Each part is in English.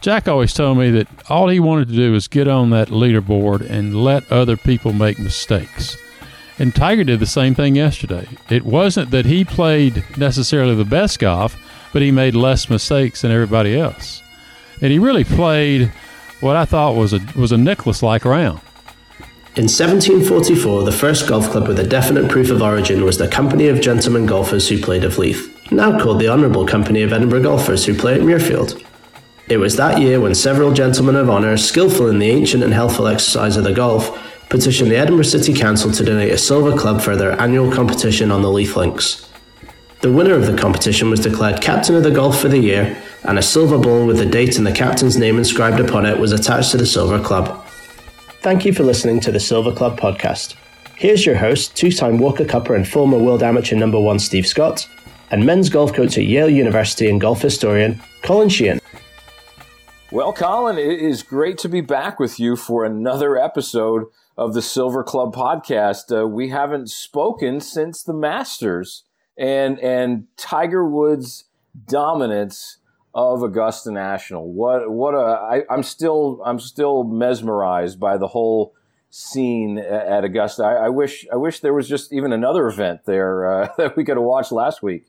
Jack always told me that all he wanted to do was get on that leaderboard and let other people make mistakes. And Tiger did the same thing yesterday. It wasn't that he played necessarily the best golf, but he made less mistakes than everybody else. And he really played what I thought was a was a Nicklaus like round. In 1744, the first golf club with a definite proof of origin was the Company of Gentlemen Golfers who played of Leith, now called the Honourable Company of Edinburgh Golfers who play at Muirfield. It was that year when several gentlemen of honour, skillful in the ancient and healthful exercise of the golf, petitioned the Edinburgh City Council to donate a silver club for their annual competition on the Leith Links. The winner of the competition was declared captain of the golf for the year, and a silver ball with the date and the captain's name inscribed upon it was attached to the silver club. Thank you for listening to the Silver Club podcast. Here's your host, two time Walker Cupper and former World Amateur number one Steve Scott, and men's golf coach at Yale University and golf historian, Colin Sheehan. Well, Colin, it is great to be back with you for another episode of the Silver Club podcast. Uh, we haven't spoken since the Masters and and Tiger Woods' dominance of Augusta National. What what a I, I'm still I'm still mesmerized by the whole scene at Augusta. I, I wish I wish there was just even another event there uh, that we could have watched last week.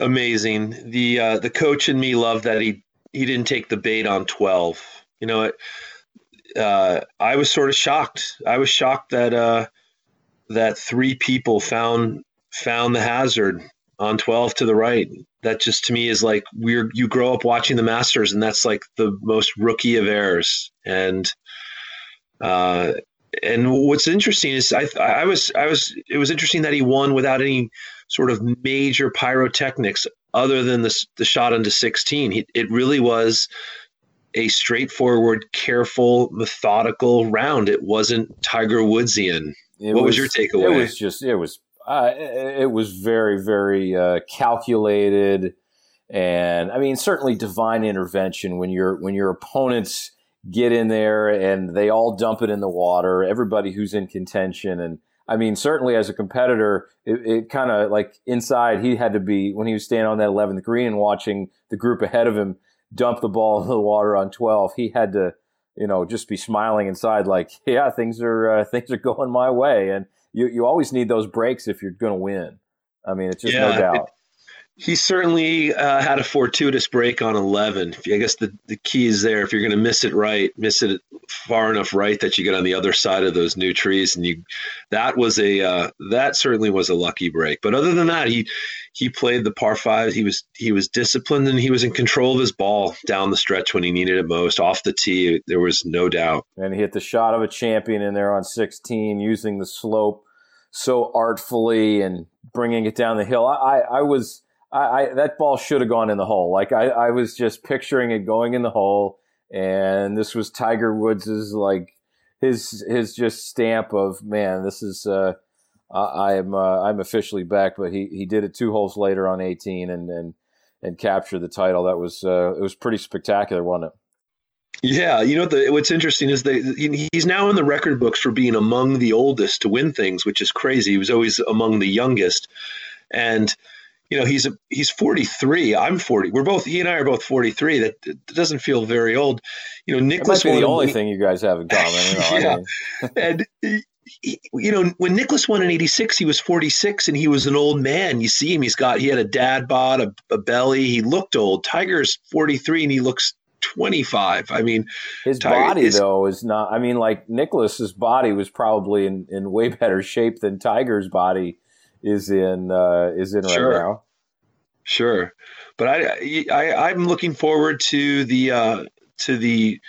Amazing. The uh, the coach and me love that he he didn't take the bait on 12. You know, uh, I was sort of shocked. I was shocked that uh, that three people found found the hazard on 12 to the right. That just to me is like we're you grow up watching the Masters, and that's like the most rookie of errors. And uh, and what's interesting is I I was I was it was interesting that he won without any sort of major pyrotechnics other than the, the shot into 16. He, it really was a straightforward, careful, methodical round. It wasn't Tiger Woodsian. It what was, was, your takeaway? It was just, it was, uh, it, it, was very, very uh, calculated, and I mean, certainly divine intervention when your when your opponents get in there and they all dump it in the water. Everybody who's in contention and I mean, certainly as a competitor, it, it kind of like inside he had to be when he was standing on that 11th green and watching the group ahead of him dump the ball in the water on 12. He had to, you know, just be smiling inside, like, yeah, things are uh, things are going my way, and you you always need those breaks if you're going to win. I mean, it's just yeah, no doubt. He certainly uh, had a fortuitous break on 11. I guess the, the key is there. If you're going to miss it right, miss it far enough right that you get on the other side of those new trees, and you that was a uh, that certainly was a lucky break. But other than that, he he played the par five. He was he was disciplined and he was in control of his ball down the stretch when he needed it most. Off the tee, there was no doubt. And he hit the shot of a champion in there on 16, using the slope so artfully and bringing it down the hill. I I, I was I, I, that ball should have gone in the hole. Like I, I was just picturing it going in the hole, and this was Tiger Woods's like his his just stamp of man. This is uh, I, am uh, I'm officially back. But he he did it two holes later on 18 and and and captured the title. That was uh, it was pretty spectacular, wasn't it? Yeah, you know the, what's interesting is that he's now in the record books for being among the oldest to win things, which is crazy. He was always among the youngest, and you know he's a, he's 43 i'm 40 we're both he and i are both 43 that, that doesn't feel very old. You know Nicholas Nicklaus the only thing you guys have in common you know, yeah. And he, you know when Nicklaus won in 86 he was 46 and he was an old man. You see him he's got he had a dad bod a, a belly. He looked old. Tiger's 43 and he looks 25 i mean his Tiger body is, though is not i mean like Nicklaus's body was probably in, in way better shape than tiger's body is in uh, is in sure. right now. Sure, but I, I I'm looking forward to the uh, to the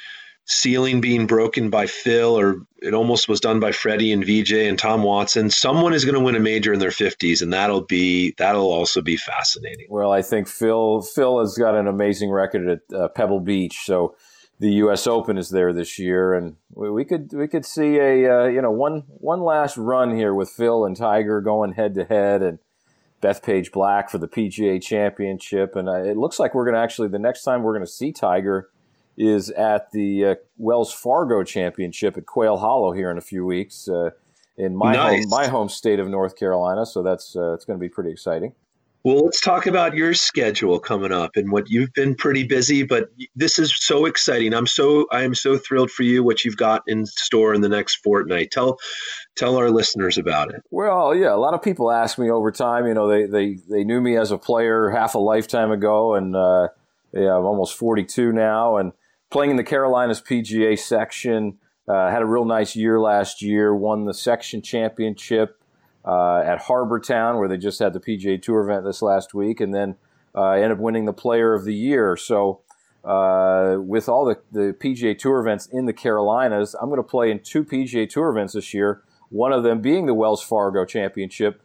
ceiling being broken by Phil, or it almost was done by Freddie and Vijay and Tom Watson. Someone is going to win a major in their 50s, and that'll be that'll also be fascinating. Well, I think Phil Phil has got an amazing record at uh, Pebble Beach, so the U.S. Open is there this year, and we, we could we could see a uh, you know one one last run here with Phil and Tiger going head to head, and Bethpage Black for the PGA Championship, and uh, it looks like we're going to actually the next time we're going to see Tiger is at the uh, Wells Fargo Championship at Quail Hollow here in a few weeks uh, in my nice. home my home state of North Carolina. So that's uh, it's going to be pretty exciting. Well, let's talk about your schedule coming up and what you've been pretty busy, but this is so exciting. I'm so I am so thrilled for you what you've got in store in the next fortnight. Tell tell our listeners about it. Well, yeah, a lot of people ask me over time. You know, they they they knew me as a player half a lifetime ago, and uh, yeah, I'm almost 42 now, and playing in the Carolinas PGA section. Uh, had a real nice year last year. Won the section championship uh, at Harbour Town, where they just had the PGA Tour event this last week, and then uh, ended up winning the Player of the Year. So, uh, with all the, the PGA Tour events in the Carolinas, I'm going to play in two PGA Tour events this year. One of them being the Wells Fargo Championship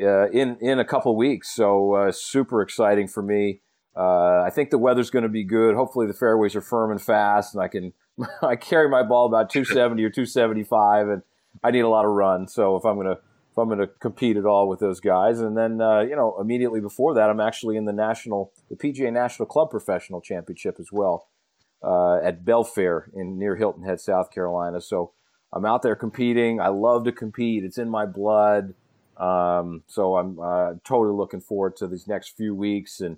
uh, in in a couple weeks. So, uh, super exciting for me. Uh, I think the weather's going to be good. Hopefully, the fairways are firm and fast, and I can I carry my ball about 270 or 275, and I need a lot of run. So, if I'm going to if I'm going to compete at all with those guys. And then, uh, you know, immediately before that, I'm actually in the national, the PGA National Club Professional Championship as well uh, at Belfair in near Hilton Head, South Carolina. So I'm out there competing. I love to compete. It's in my blood. Um, so I'm uh, totally looking forward to these next few weeks and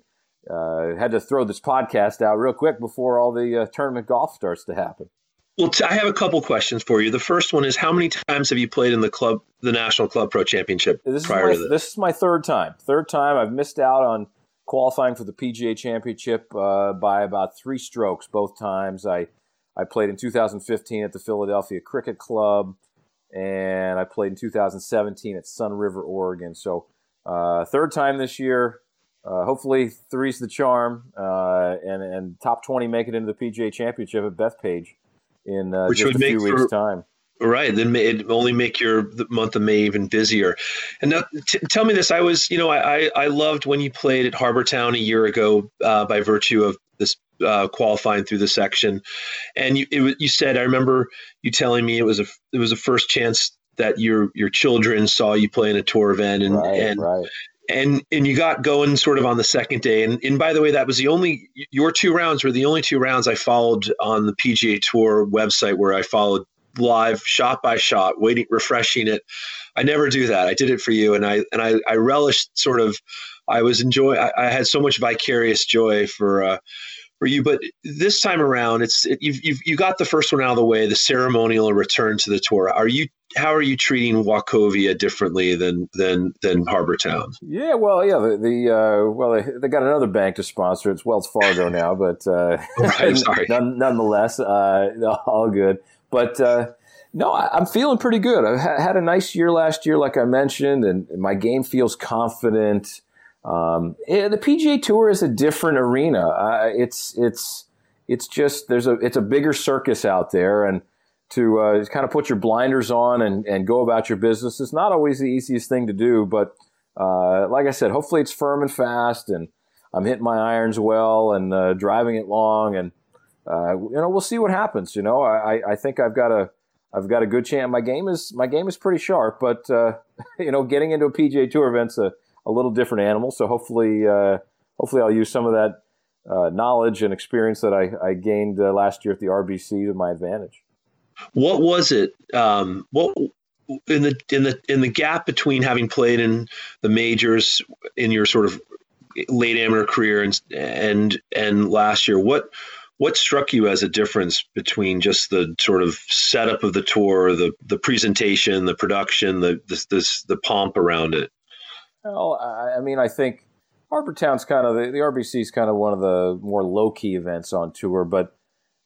uh, had to throw this podcast out real quick before all the uh, tournament golf starts to happen. Well, I have a couple questions for you. The first one is how many times have you played in the club, the National Club Pro Championship this prior my, to this? This is my third time. Third time I've missed out on qualifying for the PGA Championship uh, by about three strokes both times. I I played in 2015 at the Philadelphia Cricket Club, and I played in 2017 at Sunriver, Oregon. So uh, third time this year. Uh, hopefully, three's the charm, uh, and and top 20 make it into the PGA Championship at Bethpage in uh, Which just a few weeks' time. Right, then it only make your month of May even busier. And now, t- tell me this: I was, you know, I, I loved when you played at Harbour Town a year ago uh, by virtue of this uh, qualifying through the section, and you it, you said I remember you telling me it was a it was a first chance that your your children saw you play in a tour event, and right, and right and and you got going sort of on the second day and and by the way that was the only your two rounds were the only two rounds I followed on the PGA Tour website where I followed live shot by shot waiting refreshing it I never do that I did it for you and I and I, I relished sort of I was enjoy I, I had so much vicarious joy for uh, for you. But this time around, it's it, you've, you've you got the first one out of the way, the ceremonial return to the tour. Are you how are you treating Wachovia differently than than than Harbour Town? Yeah, well, yeah, the, the uh, well they, they, got another bank to sponsor. It's Wells Fargo now, but uh, right, sorry. none, nonetheless, uh, all good. But uh, no, I, am feeling pretty good. I had a nice year last year, like I mentioned, and my game feels confident. Um, the PGA Tour is a different arena. Uh, it's it's it's just there's a it's a bigger circus out there, and to uh, kind of put your blinders on and, and go about your business is not always the easiest thing to do. But uh, like I said, hopefully it's firm and fast, and I'm hitting my irons well and uh, driving it long, and uh, you know we'll see what happens. You know, I, I think I've got a I've got a good chance. My game is my game is pretty sharp, but uh, you know, getting into a PGA Tour event's a a little different animal. So hopefully, uh, hopefully I'll use some of that knowledge and experience that I, I gained last year at the RBC to my advantage. What was it? Um, what in the in the in the gap between having played in the majors in your sort of late amateur career and and and last year? What what struck you as a difference between just the sort of setup of the tour, the the presentation, the production, the this, this the pomp around it? Well, I, I mean, I think Harbour Town's kind of the, the RBC is kind of one of the more low key events on tour, but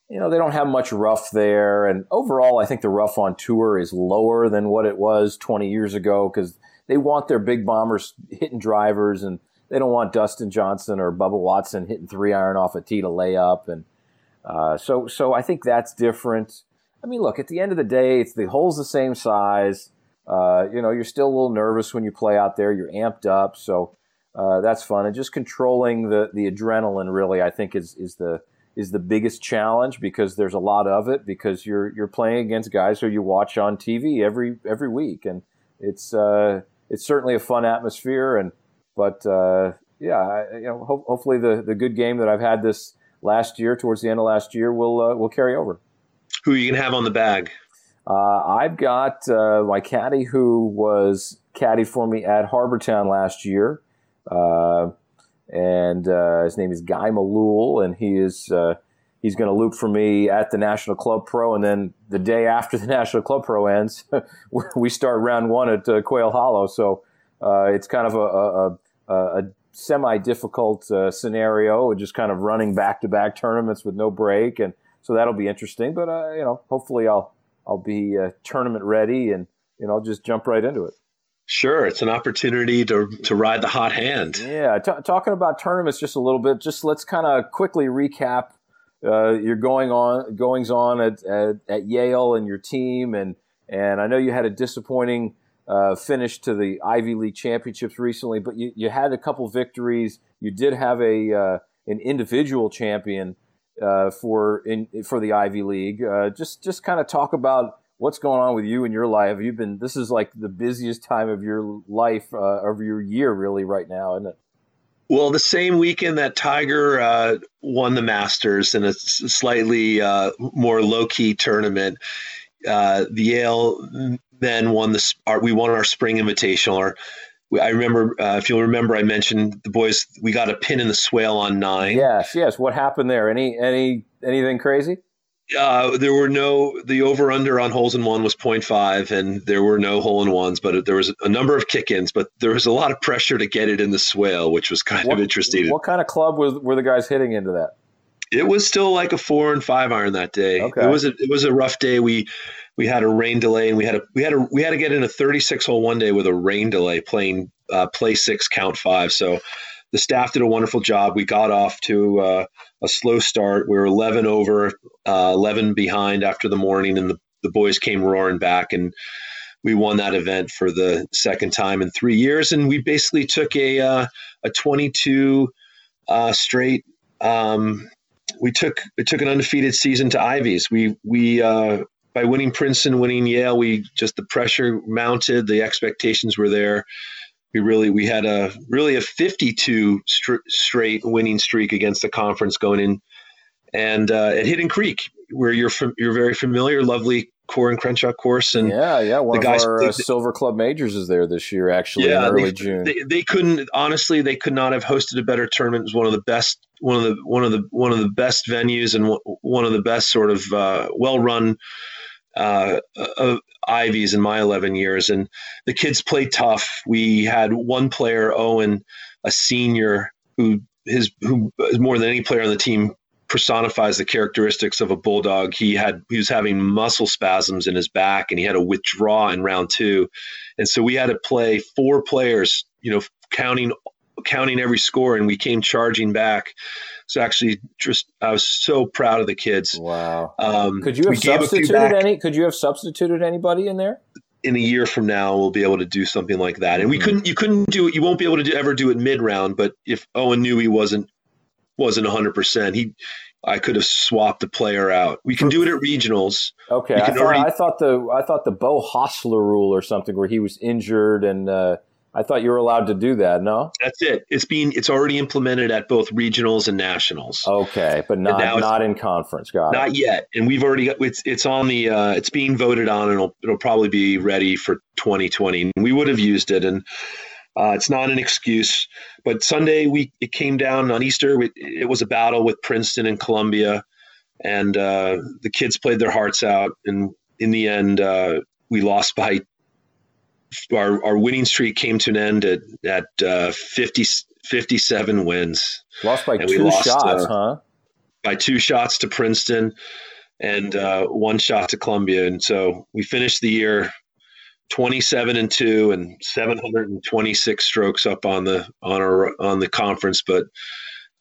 you know they don't have much rough there, and overall, I think the rough on tour is lower than what it was 20 years ago because they want their big bombers hitting drivers, and they don't want Dustin Johnson or Bubba Watson hitting three iron off a tee to lay up. and uh, so so I think that's different. I mean, look, at the end of the day, it's the hole's the same size. Uh, you know, you're still a little nervous when you play out there. You're amped up, so uh, that's fun. And just controlling the the adrenaline, really, I think is is the is the biggest challenge because there's a lot of it because you're you're playing against guys who you watch on TV every every week, and it's uh, it's certainly a fun atmosphere. And but uh, yeah, you know, ho- hopefully the the good game that I've had this last year, towards the end of last year, will uh, will carry over. Who are you gonna have on the bag? Uh, I've got uh, my caddy who was caddy for me at Harbour Town last year. And uh, his name is Guy Malul, and he is uh, he's going to loop for me at the National Club Pro, and then the day after the National Club Pro ends, we start round one at uh, Quail Hollow. So uh, it's kind of a, a, a, a semi difficult uh, scenario, just kind of running back to back tournaments with no break, and so that'll be interesting. But uh, you know, hopefully I'll I'll be tournament ready, and you know, I'll just jump right into it. Sure, it's an opportunity to to ride the hot hand. Yeah, t- talking about tournaments just a little bit. Just let's kind of quickly recap uh, your going on goings on at, at, at Yale and your team, and and I know you had a disappointing uh, finish to the Ivy League championships recently, but you, you had a couple victories. You did have a uh, an individual champion uh, for in for the Ivy League. Uh, just just kind of talk about what's going on with you in your life. You've been this is like the busiest time of your life uh, of your year, really, right now, isn't it? Well, the same weekend that Tiger uh, won the Masters in a slightly more low key tournament, the Yale then won the our, we won our spring invitational. Or I remember uh, if you'll remember, I mentioned the boys. We got a pin in the swale on nine. Yes, yes. What happened there? Any any anything crazy? Uh, there were no the over under on holes in one was 0.5 and there were no hole in ones but there was a number of kick-ins but there was a lot of pressure to get it in the swale which was kind what, of interesting. what kind of club was were the guys hitting into that? It was still like a four and five iron that day. Okay. it was a, it was a rough day. We we had a rain delay and we had a we had a we had to get in a 36 hole one day with a rain delay playing uh, play six count five. So the staff did a wonderful job we got off to uh, a slow start we were 11 over uh, 11 behind after the morning and the, the boys came roaring back and we won that event for the second time in three years and we basically took a uh, a 22 uh, straight um, we took it took an undefeated season to Ivies. We we uh, by winning Princeton, winning Yale, we just the pressure mounted, the expectations were there. We really we had a really a 52 straight winning streak against the conference going in, and uh, at Hidden Creek, where you're from, you're very familiar, lovely Coore and Crenshaw course, and yeah, yeah, one the guys, of our uh, Silver Club majors is there this year, actually, yeah, in early they, June. They, they, couldn't honestly, they could not have hosted a better tournament. It was one of the best, one of the one of the one of the best venues, and one of the best sort of uh, well run uh, of Ivies in my 11 years. And the kids played tough. We had one player, Owen, a senior, who his who more than any player on the team personifies the characteristics of a bulldog. He had he was having muscle spasms in his back, and he had to withdraw in round two, and so we had to play four players, you know, counting counting every score, and we came charging back. So actually, just I was so proud of the kids. Wow. Um, could you have substituted any? Could you have substituted anybody in there? In a year from now, we'll be able to do something like that. And we mm-hmm. couldn't. You couldn't do it. You won't be able to do, ever do it mid round. But if Owen knew he wasn't wasn't 100, percent he I could have swapped the player out. We can do it at regionals. Okay, I thought, already... I thought, the I thought the Beau Hossler rule or something where he was injured and uh, I thought you were allowed to do that. No, that's it. It's being it's already implemented at both regionals and nationals. Okay, but not not in conference. Got not it. yet. And we've already got it's it's on the uh, it's being voted on, and it'll it'll probably be ready for 2020. We would have used it, and uh, it's not an excuse. But Sunday we it came down on Easter. It, it was a battle with Princeton and Columbia, and uh, the kids played their hearts out. And in the end, uh, we lost by our, our winning streak came to an end at at uh, 50, 57 wins. Lost by and two lost, shots, uh, huh? By two shots to Princeton and uh, one shot to Columbia, and so we finished the year 27 and 2 and 726 strokes up on the on our on the conference but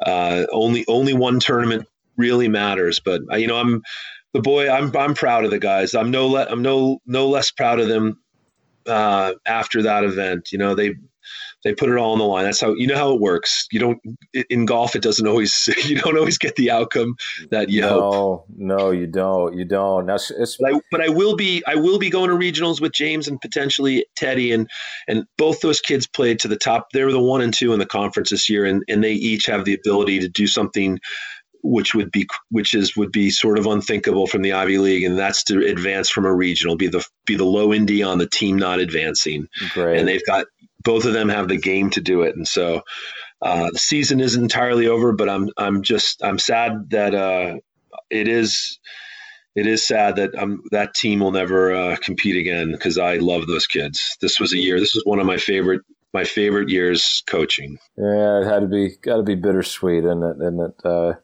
uh, only only one tournament really matters but uh, you know I'm the boy I'm I'm proud of the guys I'm no le- I'm no no less proud of them uh, after that event. You know, they they put it all on the line. That's how you know how it works. You don't in golf. It doesn't always. You don't always get the outcome that you no, hope. No, no, you don't. You don't. Now, it's, but, I, but I will be. I will be going to regionals with James and potentially Teddy and and both those kids played to the top. They were the one and two in the conference this year, and and they each have the ability to do something which would be which is would be sort of unthinkable from the Ivy League, and that's to advance from a regional, be the be the low indie on the team not advancing. Great. And they've got both of them have the game to do it, and so uh, the season isn't entirely over. But I'm I'm just I'm sad that uh, it is it is sad that um, that team will never uh, compete again because I love those kids. This was a year. This was one of my favorite my favorite years coaching. Yeah, it had to be got to be bittersweet, and it? And it? Uh,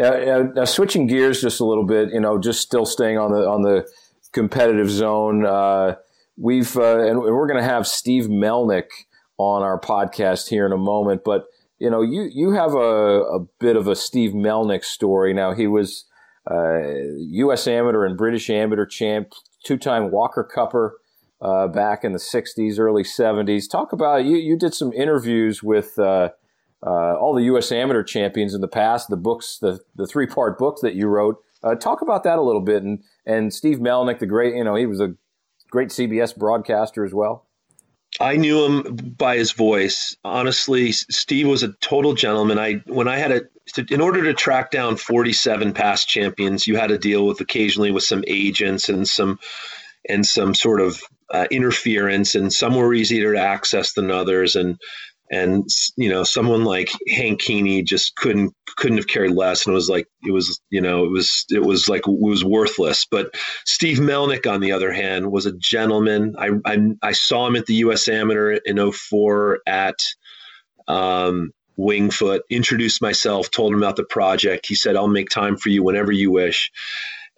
yeah. Now switching gears just a little bit, you know, just still staying on the on the competitive zone. Uh, we've uh, and we're going to have Steve Melnyk on our podcast here in a moment, but you know, you you have a, a bit of a Steve Melnyk story. Now he was uh, U.S. amateur and British amateur champ, two-time Walker Cupper uh, back in the '60s, early '70s. Talk about you. You did some interviews with uh, all the U.S. amateur champions in the past. The books, the the three-part book that you wrote. Uh, talk about that a little bit. And and Steve Melnyk, the great, you know, he was a great CBS broadcaster as well. I knew him by his voice. Honestly, Steve was a total gentleman. I when I had a in order to track down 47 past champions, you had to deal with occasionally with some agents and some and some sort of uh, interference, and some were easier to access than others. And and you know someone like Hank Kuehne just couldn't couldn't have cared less, and it was like it was you know it was it was like it was worthless. But Steve Melnyk, on the other hand, was a gentleman. I I, I saw him at the U.S. Amateur in 04 at um, Winged Foot. Introduced myself, told him about the project. He said, "I'll make time for you whenever you wish."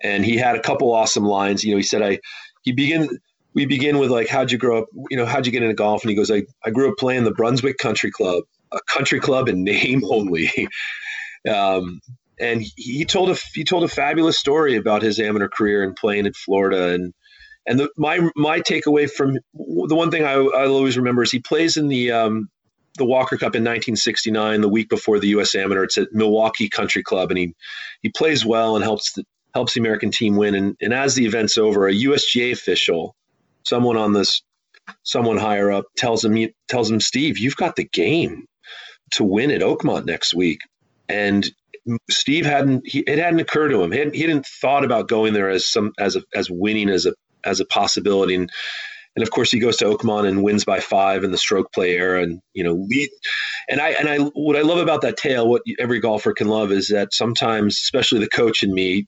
And he had a couple awesome lines. You know, he said, "I." He began we begin with like how'd you grow up you know how'd you get into golf and he goes i, I grew up playing the brunswick country club a country club in name only um, and he told a he told a fabulous story about his amateur career and playing in florida and and the, my my takeaway from the one thing I, I always remember is he plays in the um, the Walker Cup in 1969, the week before the U.S. Amateur. It's at Milwaukee Country Club, and he he plays well and helps the, helps the American team win. And, and as the event's over, a USGA official someone on this, someone higher up tells him, tells him, Steve, you've got the game to win at Oakmont next week. And Steve hadn't, he, it hadn't occurred to him. He hadn't, he hadn't thought about going there as some, as a, as winning as a, as a possibility. And, and of course he goes to Oakmont and wins by five in the stroke play era and you know lead and I and I what I love about that tale what every golfer can love is that sometimes especially the coach and me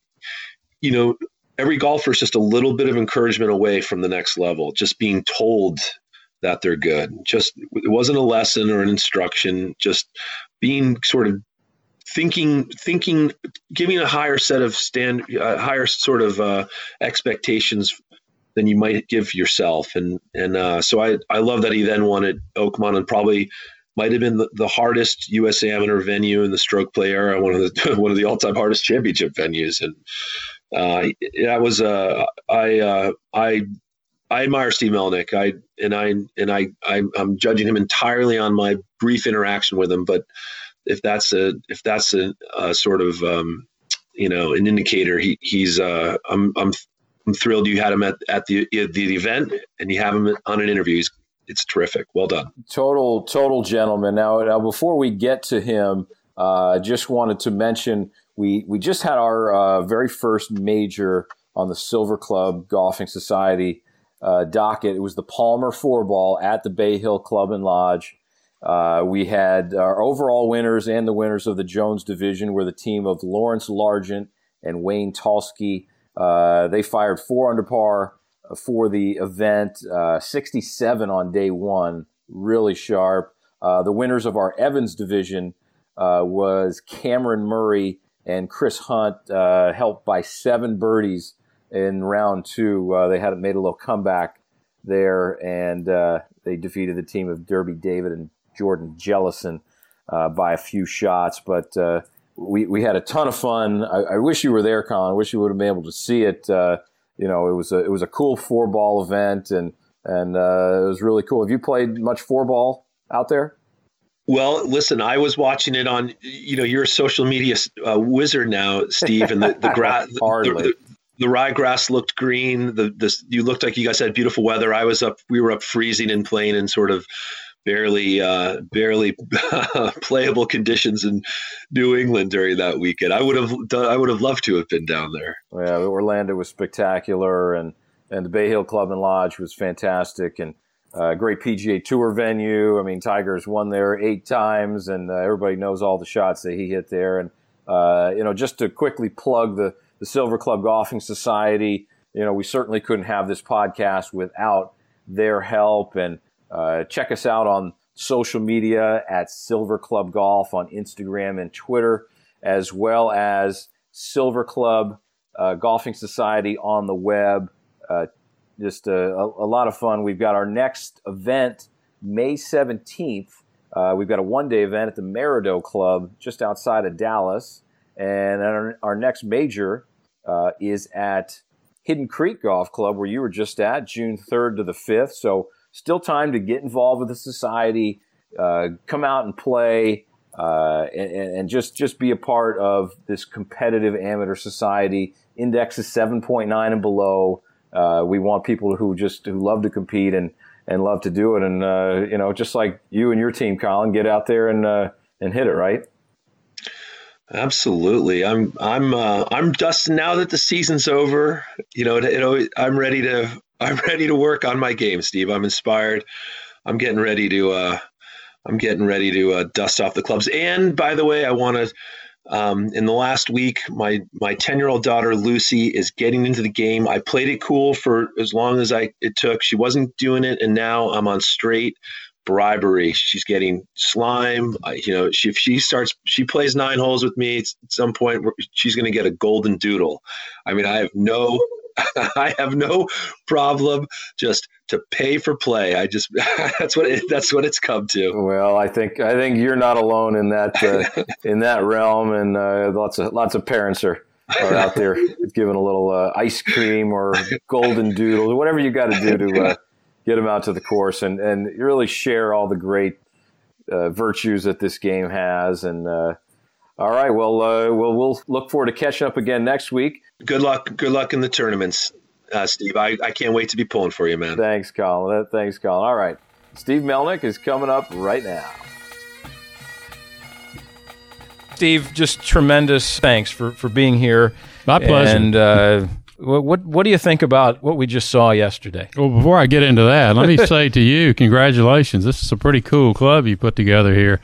you know every golfer is just a little bit of encouragement away from the next level, just being told that they're good. Just it wasn't a lesson or an instruction, just being sort of thinking thinking giving a higher set of stand higher sort of uh, expectations than you might give yourself and and uh, so I I love that he then wanted Oakmont and probably might have been the, the hardest US amateur venue in the stroke play era one of the one of the all-time hardest championship venues and uh, that was uh, I uh, I I admire Steve Melnyk. I and I and I, I am judging him entirely on my brief interaction with him. But if that's a if that's a, a sort of um, you know an indicator, he he's uh, I'm I'm I'm thrilled you had him at, at the the event and you have him on an interview. He's, it's terrific. Well done. Total total gentleman. Now now before we get to him, I uh, just wanted to mention we we just had our uh, very first major on the Silver Club Golfing Society uh, docket. It was the Palmer Four Ball at the Bay Hill Club and Lodge. Uh, we had our overall winners and the winners of the Jones division were the team of Lawrence Largent and Wayne Talski. Uh, they fired four under par for the event, uh, 67 on day one, really sharp. Uh, the winners of our Evans division was Cameron Murray and Chris Hunt uh, helped by seven birdies in round two. Uh, they had made a little comeback there, and uh, they defeated the team of Derby David and Jordan Jellison uh, by a few shots. But uh, we, we had a ton of fun. I, I, wish you were there, Colin. I wish you would have been able to see it. Uh, you know, it was a it was a cool four ball event, and and it was really cool. Have you played much four ball out there? Well, listen, I was watching it on, you know, you're a social media uh, wizard now, Steve, and the, the grass, the, the, the, ryegrass looked green. The, the, you looked like you guys had beautiful weather. I was up, we were up freezing and playing in sort of barely, uh, barely playable conditions in New England during that weekend. I would have done, I would have loved to have been down there. Yeah, Orlando was spectacular and, and the Bay Hill Club and Lodge was fantastic. And, uh, great PGA Tour venue. I mean, Tiger's won there eight times, and uh, everybody knows all the shots that he hit there. And uh, you know, just to quickly plug the the Silver Club Golfing Society, you know, we certainly couldn't have this podcast without their help. And uh, check us out on social media at Silver Club Golf on Instagram and Twitter, as well as Silver Club uh, Golfing Society on the web. Uh, just a, a, lot of fun. We've got our next event May 17th. Uh, we've got a one day event at the Maridoe Club just outside of Dallas. And our, our next major uh, is at Hidden Creek Golf Club, where you were just at, June 3rd to the 5th. So, still time to get involved with the society, uh, come out and play, uh, and, and, just, just be a part of this competitive amateur society. Index is 7.9 and below. Uh, we want people who just who love to compete and and love to do it. And uh, you know, just like you and your team, Colin, get out there and uh, and hit it right. Absolutely, I'm I'm uh, I'm Dustin. Now that the season's over, you know, you know, I'm ready to I'm ready to work on my game, Steve. I'm inspired. I'm getting ready to uh, I'm getting ready to uh, dust off the clubs. And by the way, I want to um, in the last week, my my ten year old daughter Lucy is getting into the game. I played it cool for as long as I it took. She wasn't doing it, and now I'm on straight bribery. She's getting slime. I, you know, she, if she starts, she plays nine holes with me. At some point, she's going to get a golden doodle. I mean, I have no I have no problem just to pay for play. I just that's what it, that's what it's come to. Well, I think I think you're not alone in that uh, in that realm, and uh, lots of lots of parents are are out there giving a little uh, ice cream or golden doodle, whatever you got to do to uh, get them out to the course and and really share all the great uh, virtues that this game has and uh, all right. Well, uh, well, we'll look forward to catching up again next week. Good luck. Good luck in the tournaments, uh, Steve. I, I can't wait to be pulling for you, man. Thanks, Colin. Uh, thanks, Colin. All right. Steve Melnyk is coming up right now. Steve, just tremendous thanks for, for being here. My pleasure. And uh, what what do you think about what we just saw yesterday? Well, before I get into that, let me say to you, congratulations. This is a pretty cool club you put together here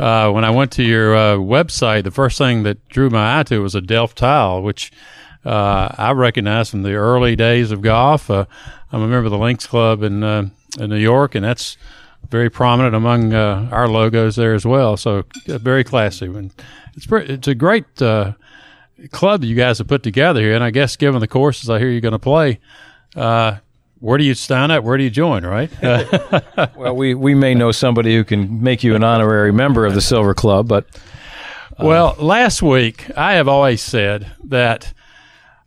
uh, when I went to your uh, website, the first thing that drew my eye to was a Delft tile, which uh, I recognize from the early days of golf. Uh, I'm a member of the Links Club in uh, in New York, and that's very prominent among uh, our logos there as well. So very classy. And it's it's a great club that you guys have put together here. And I guess given the courses I hear you're going to play, where do you stand at? Where do you join? Right. well, we we may know somebody who can make you an honorary member of the Silver Club, but uh, well, last week I have always said that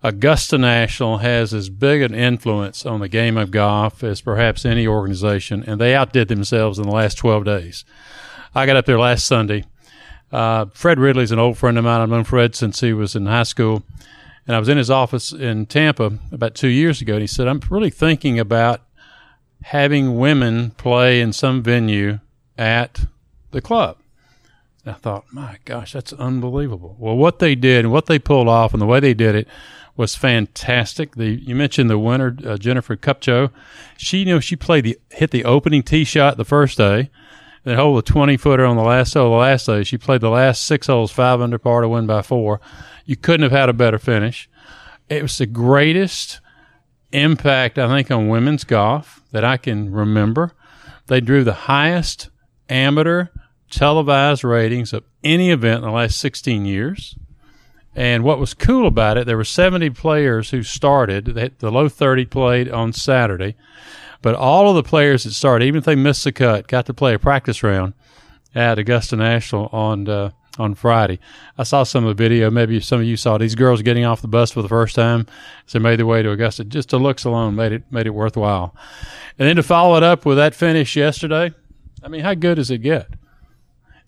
Augusta National has as big an influence on the game of golf as perhaps any organization, and they outdid themselves in the last twelve days. I got up there last Sunday. Uh, Fred Ridley's an old friend of mine. I've known Fred since he was in high school and I was in his office in Tampa about two years ago, and he said, I'm really thinking about having women play in some venue at the club. And I thought, my gosh, that's unbelievable. Well, what they did and what they pulled off and the way they did it was fantastic. The you mentioned the winner, uh, Jennifer Kupcho. She, you know, she played the hit the opening tee shot the first day, then hold a twenty footer on the last hole the last day. She played the last six holes five under par to win by four. You couldn't have had a better finish. It was the greatest impact, I think, on women's golf that I can remember. They drew the highest amateur televised ratings of any event in the last 16 years. And what was cool about it, there were 70 players who started. The low 30 played on Saturday, but all of the players that started, even if they missed the cut, got to play a practice round at Augusta National on uh, on Friday. I saw some of the video. Maybe some of you saw these girls getting off the bus for the first time. So they made their way to Augusta. Just the looks alone made it made it worthwhile. And then to follow it up with that finish yesterday, I mean, how good does it get?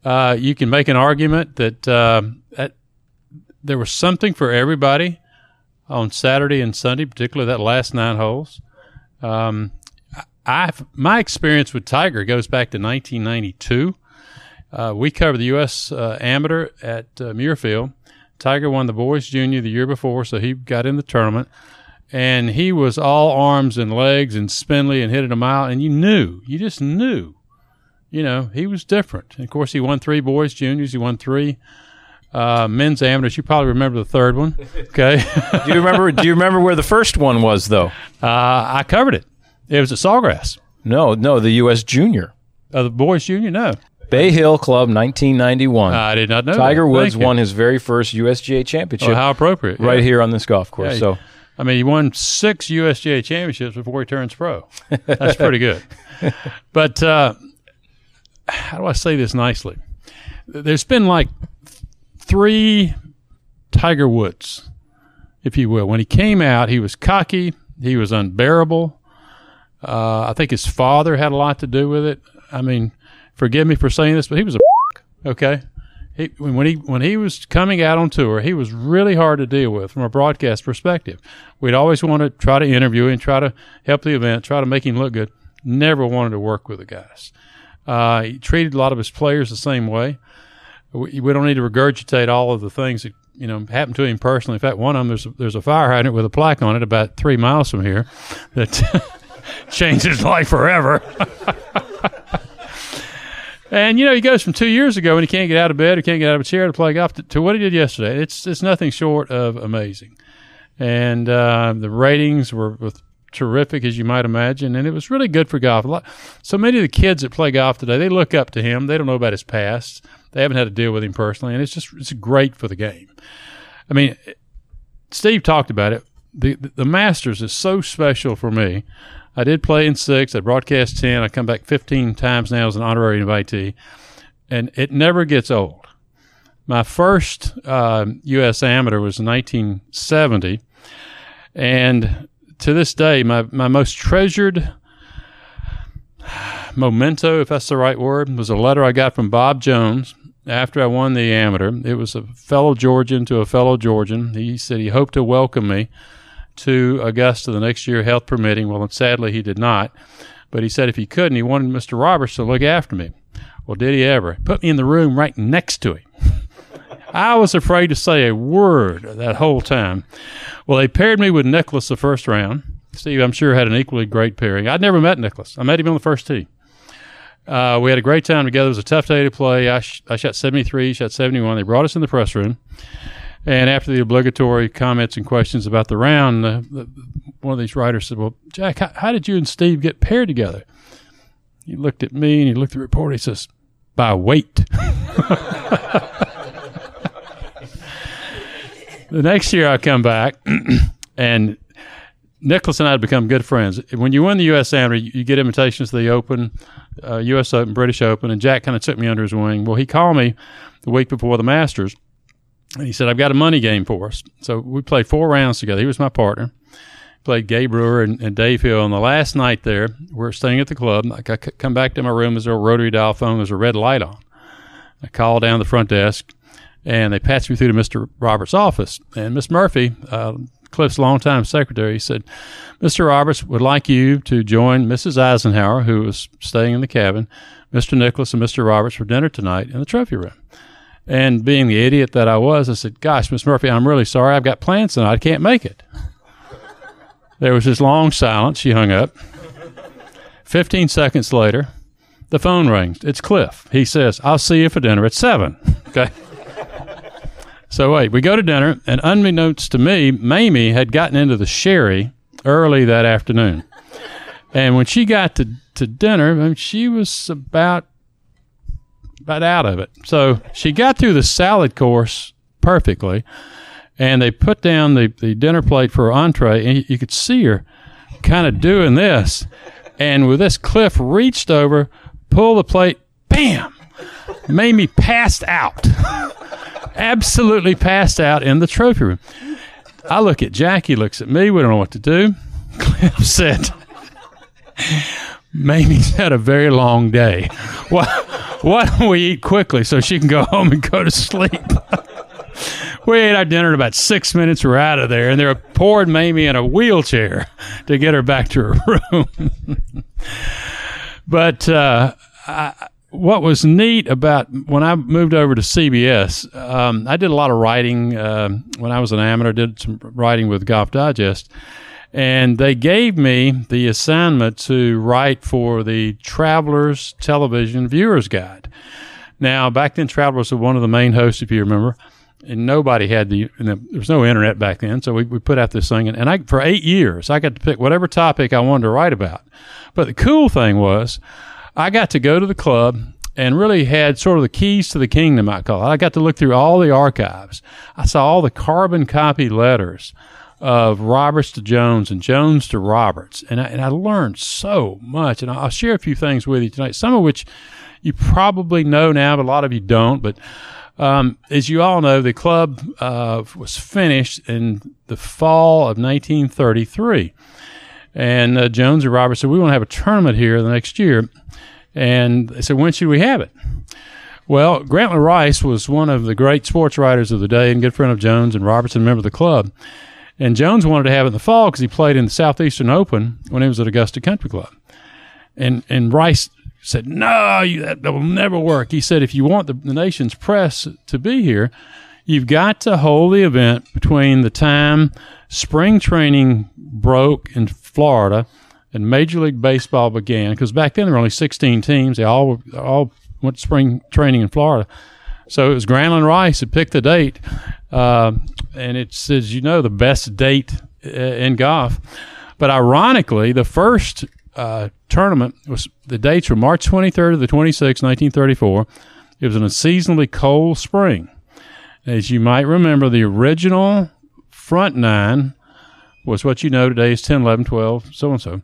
Uh, you can make an argument that, uh, that there was something for everybody on Saturday and Sunday, particularly that last nine holes. Um, I my experience with Tiger goes back to 1992 uh, we covered the U.S. Uh, amateur at uh, Muirfield. Tiger won the boys junior the year before, so he got in the tournament. and he was all arms and legs and spindly and hit it a mile, and you knew, you just knew, you know, he was different. And of course, he won three boys juniors, he won three uh, men's amateurs. You probably remember the third one. Okay, Do you remember? do you remember where the first one was, though? uh, I covered it. It was at Sawgrass. No, no, the U.S. Junior Uh, the boys junior, no, Bay Hill Club, 1991. I did not know. Tiger that. Woods Thank you. won his very first USGA championship Oh, how appropriate! right yeah. here on this golf course. Yeah. So I mean, he won six USGA championships before he turns pro. That's pretty good. But uh, how do I say this nicely? There's been like three Tiger Woods, if you will. When he came out, he was cocky, he was unbearable. Uh, I think his father had a lot to do with it. I mean, forgive me for saying this, but he was a okay. He, when he when he was coming out on tour, he was really hard to deal with from a broadcast perspective. We'd always want to try to interview him, try to help the event, try to make him look good. Never wanted to work with the guys. Uh, he treated a lot of his players the same way. We, we don't need to regurgitate all of the things that you know happened to him personally. In fact, one of them there's a, there's a fire hydrant with a plaque on it about three miles from here that changed his life forever. And you know, he goes from two years ago when he can't get out of bed or can't get out of a chair to play golf to, to what he did yesterday. It's it's nothing short of amazing. And uh, the ratings were, terrific, as you might imagine, and it was really good for golf. Lot, so many of the kids that play golf today, they look up to him. They don't know about his past. They haven't had to deal with him personally, and it's just it's great for the game. I mean, Steve talked about it. The the Masters is so special for me. I did play in six. I broadcast ten. I come back fifteen times now as an honorary invitee, and it never gets old. My first uh, U.S. amateur was in 1970, and to this day, my my most treasured memento, if that's the right word, was a letter I got from Bob Jones after I won the amateur. It was a fellow Georgian to a fellow Georgian. He said he hoped to welcome me to Augusta the next year, health permitting. Well, sadly, he did not. But he said if he couldn't, he wanted Mr. Roberts to look after me. Well, did he ever? Put me in the room right next to him. I was afraid to say a word that whole time. Well, they paired me with Nicklaus the first round. Steve, I'm sure, had an equally great pairing. I'd never met Nicklaus. I met him on the first tee. Uh, we had a great time together. It was a tough day to play. I, sh- I shot 73, he shot 71. They brought us in the press room. And after the obligatory comments and questions about the round, the, the, one of these writers said, Well, Jack, how, how did you and Steve get paired together? He looked at me and he looked at the report. He says, By weight. the next year I come back and Nicklaus and I had become good friends. When you win the U.S. Amateur, you, you get invitations to the Open, uh, U.S. Open, British Open, and Jack kind of took me under his wing. Well, he called me the week before the Masters, and he said, "I've got a money game for us." So we played four rounds together. He was my partner. Played Gay Brewer and, and Dave Hill. And the last night there, we're staying at the club. I come back to my room, there's a rotary dial phone. There's a red light on. I call down the front desk, and they patch me through to Mr. Roberts' office. And Miss Murphy, uh, Cliff's longtime secretary, said, Mr. Roberts would like you to join Mrs. Eisenhower, who was staying in the cabin, Mr. Nicklaus and Mr. Roberts for dinner tonight in the trophy room. And being the idiot that I was, I said, Gosh, Miss Murphy, I'm really sorry. I've got plans tonight. I can't make it. there was this long silence. She hung up. 15 seconds later, the phone rings. It's Cliff. He says, I'll see you for dinner at 7. Okay. So wait, we go to dinner, and unbeknownst to me, Mamie had gotten into the sherry early that afternoon. And when she got to, to dinner, I mean, she was about about out of it. So she got through the salad course perfectly, and they put down the, the dinner plate for her entree, and you, could see her kind of doing this. And with this, Cliff reached over, pulled the plate, bam, Mamie passed out absolutely passed out in the trophy room. I look at Jackie, looks at me. We don't know what to do. Cliff said, Mamie's had a very long day. Why, why don't we eat quickly so she can go home and go to sleep? we ate our dinner in about six minutes. We're out of there, and they were pouring Mamie in a wheelchair to get her back to her room. but uh, I, what was neat about when I moved over to CBS, um, I did a lot of writing uh, when I was an amateur. Did some writing with Golf Digest, And they gave me the assignment to write for the Travelers Television Viewers Guide. Now, back then, Travelers was one of the main hosts, if you remember, and nobody had the, there was no internet back then. So we, we put out this thing, and, and I, for eight years, I got to pick whatever topic I wanted to write about. But the cool thing was, I got to go to the club and really had sort of the keys to the kingdom, I call it. I got to look through all the archives. I saw all the carbon copy letters of Roberts to Jones and Jones to Roberts. And I, and I learned so much. And I'll share a few things with you tonight, some of which you probably know now, but a lot of you don't. But um, as you all know, the club uh, was finished in the fall of 1933. And uh, Jones and Roberts said, We want to have a tournament here the next year. And they said, When should we have it? Well, Grantland Rice was one of the great sports writers of the day and good friend of Jones and Robertson, member of the club. And Jones wanted to have it in the fall because he played in the Southeastern Open when he was at Augusta Country Club. And and Rice said, "No, you, that, that will never work." He said, "If you want the, the nation's press to be here, you've got to hold the event between the time spring training broke in Florida and Major League Baseball began. Because back then there were only 16 teams; they all all went to spring training in Florida. So it was Grantland Rice that picked the date, uh, and it says, you know the best date uh, in golf. But ironically, the first uh, tournament was the dates were March 23rd to the 26th, 1934. It was in a seasonally cold spring. As you might remember, the original front nine was what you know today is 10, 11, 12, so and so.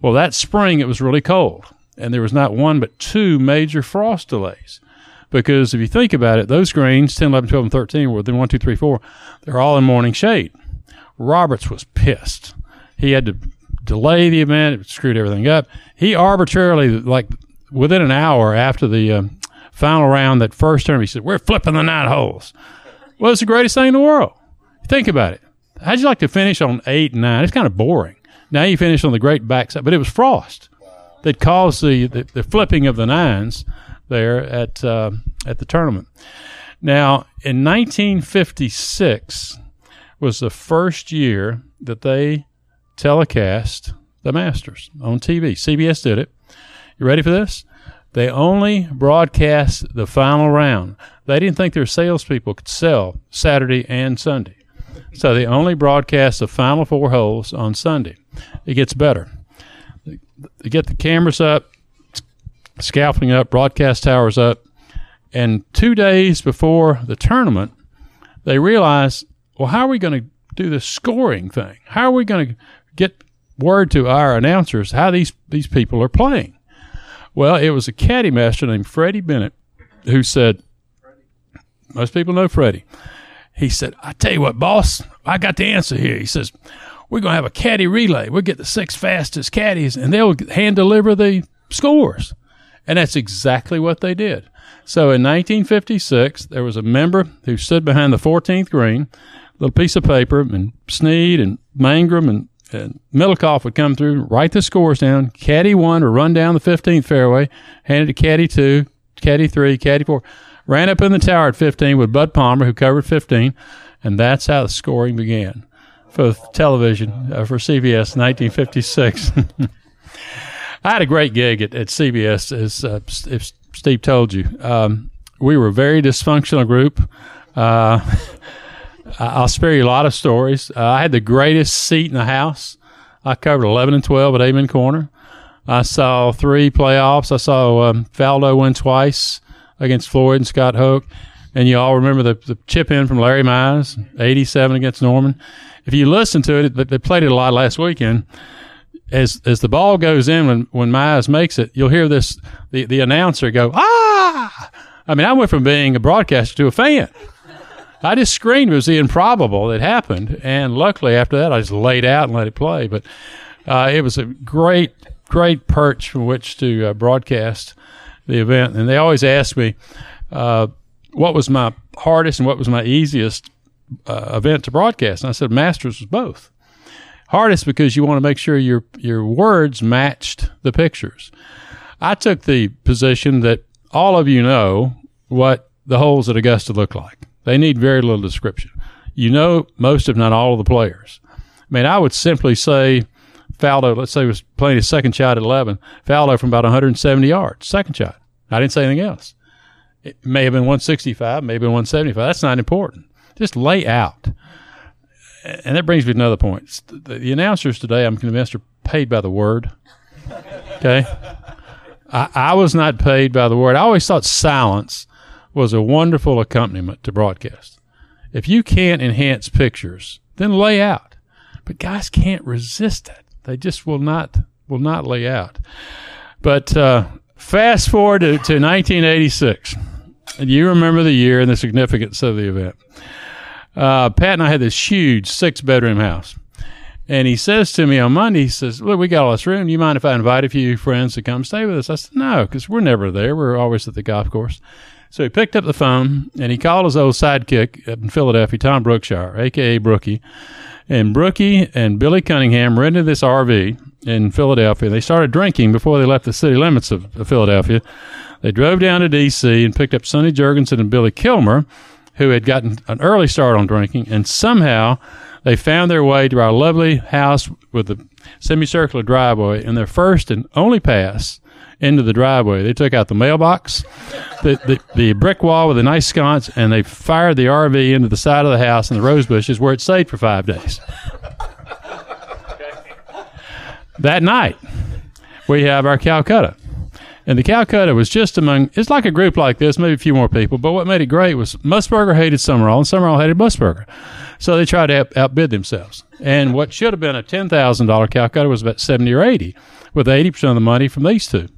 Well, that spring it was really cold, and there was not one but two major frost delays. Because if you think about it, those greens, 10, 11, 12, and 13, were then 1, 2, 3, 4, they're all in morning shade. Roberts was pissed. He had to delay the event, it screwed everything up. He arbitrarily, like within an hour after the um, final round, that first term, he said, We're flipping the nine holes. Well, it's the greatest thing in the world. Think about it. How'd you like to finish on eight and nine? It's kind of boring. Now you finish on the great backside, but it was frost that caused the, the, the flipping of the nines there at uh, at the tournament. Now, in 1956 was the first year that they telecast the Masters on TV. CBS did it. You ready for this? They only broadcast the final round. They didn't think their salespeople could sell Saturday and Sunday. So they only broadcast the final four holes on Sunday. It gets better. They get the cameras up, scaffolding up, broadcast towers up. And two days before the tournament, they realized, well, how are we going to do the scoring thing? How are we going to get word to our announcers how these, these people are playing? Well, it was a caddy master named Freddie Bennett who said, most people know Freddie. He said, I tell you what, boss, I got the answer here. He says, we're going to have a caddy relay. We'll get the six fastest caddies and they'll hand deliver the scores. And that's exactly what they did. So in 1956, there was a member who stood behind the 14th green, little piece of paper, and Snead and Mangrum and, and Middlecoff would come through, write the scores down. Caddy one would run down the 15th fairway, hand it to Caddy two, Caddy three, Caddy four. Ran up in the tower at 15 with Bud Palmer, who covered 15, and that's how the scoring began for television uh, for CBS in 1956. I had a great gig at, at CBS, as uh, if Steve told you. Um, we were a very dysfunctional group. Uh, I'll spare you a lot of stories. Uh, I had the greatest seat in the house. I covered 11 and 12 at Amen Corner. I saw three playoffs. I saw um, Faldo win twice against Floyd and Scott Hoch. And you all remember the, the chip in from Larry Mize, 87 against Norman. If you listen to it, they played it a lot last weekend as as the ball goes in when when Mize makes it, you'll hear this the the announcer go ah. I mean, I went from being a broadcaster to a fan. I just screamed it was the improbable that happened, and luckily after that I just laid out and let it play. But uh, it was a great great perch from which to uh, broadcast the event, and they always ask me uh, what was my hardest and what was my easiest uh, event to broadcast, and I said Masters was both Hardest because you want to make sure your your words matched the pictures. I took the position that all of you know what the holes at Augusta look like. They need very little description. You know most, if not all, of the players. I mean, I would simply say Faldo, let's say he was playing his second shot at 11, Faldo from about 170 yards, second shot. I didn't say anything else. It may have been 165, maybe 175. That's not important. Just lay out. And that brings me to another point. The, the announcers today, I'm convinced, are paid by the word. Okay? I, I was not paid by the word. I always thought silence was a wonderful accompaniment to broadcast. If you can't enhance pictures, then lay out. But guys can't resist it. They just will not will not lay out. But uh, fast forward to, to 1986, and you remember the year and the significance of the event. Uh, Pat and I had this huge six bedroom house. And he says to me on Monday, he says, Look, we got all this room. Do you mind if I invite a few friends to come stay with us? I said, No, because we're never there. We're always at the golf course. So he picked up the phone and he called his old sidekick up in Philadelphia, Tom Brookshire, aka Brookie. And Brookie and Billy Cunningham rented this RV in Philadelphia. They started drinking before they left the city limits of, of Philadelphia. They drove down to D.C. and picked up Sonny Jurgensen and Billy Kilmer, who had gotten an early start on drinking, and somehow they found their way to our lovely house with the semicircular driveway. And their first and only pass into the driveway, they took out the mailbox, the, the, the brick wall with a nice sconce, and they fired the RV into the side of the house in the rose bushes where it stayed for five days. that night, we have our Calcutta. And the Calcutta was just among, it's like a group like this, maybe a few more people, but what made it great was Musburger hated Summerall and Summerall hated Musburger. So they tried to out- outbid themselves. And what should have been a $10,000 Calcutta was about 70 or 80, with 80% of the money from these two.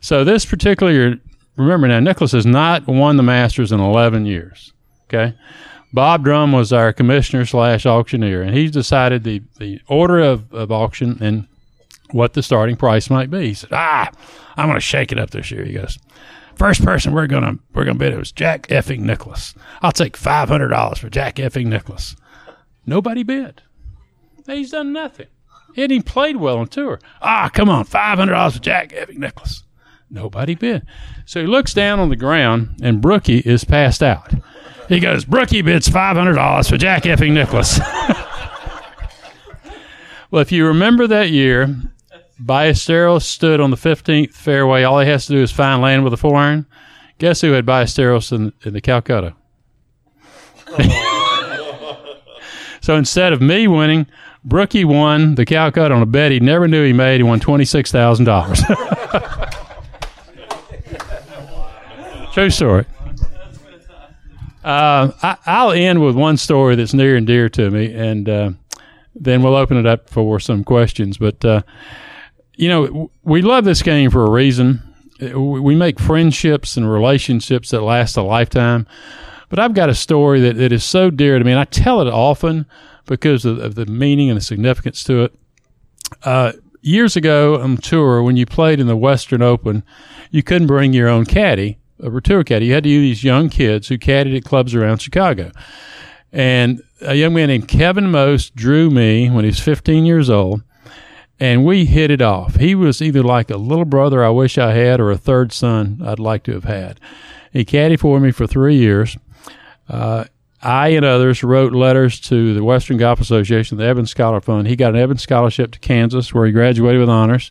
So this particular remember now, Nicklaus has not won the Masters in 11 years. Okay. Bob Drum was our commissioner slash auctioneer, and he's decided the, the order of, of auction and what the starting price might be. He said, "Ah, I'm going to shake it up this year." He goes, first person we're going to we're going to bid it was Jack effing Nicklaus. I'll take five hundred dollars for Jack effing Nicklaus." Nobody bid. He's done nothing. He hadn't even played well on tour. Ah, come on, five hundred dollars for Jack effing Nicklaus. Nobody bid. So he looks down on the ground, and Brookie is passed out. He goes, Brookie bids five hundred dollars for Jack effing Nicklaus. well, if you remember that year, Ballesteros stood on the 15th fairway. All he has to do is find land with a four iron. Guess who had Ballesteros in, in the Calcutta? so instead of me winning, Brookie won the Calcutta on a bet he never knew he made. He won $26,000. True story. Uh, I, will end with one story that's near and dear to me, and uh, then we'll open it up for some questions. But uh, you know, we love this game for a reason. We make friendships and relationships that last a lifetime. But I've got a story that, that is so dear to me, and I tell it often because of, of the meaning and the significance to it. Uh, years ago on tour, when you played in the Western Open, you couldn't bring your own caddy, a tour caddy. You had to use these young kids who caddied at clubs around Chicago. And a young man named Kevin Most drew me when he was 15 years old and we hit it off. He was either like a little brother I wish I had or a third son I'd like to have had. He caddied for me for three years. Uh, I and others wrote letters to the Western Golf Association, the Evans Scholar Fund. He got an Evans Scholarship to Kansas, where he graduated with honors.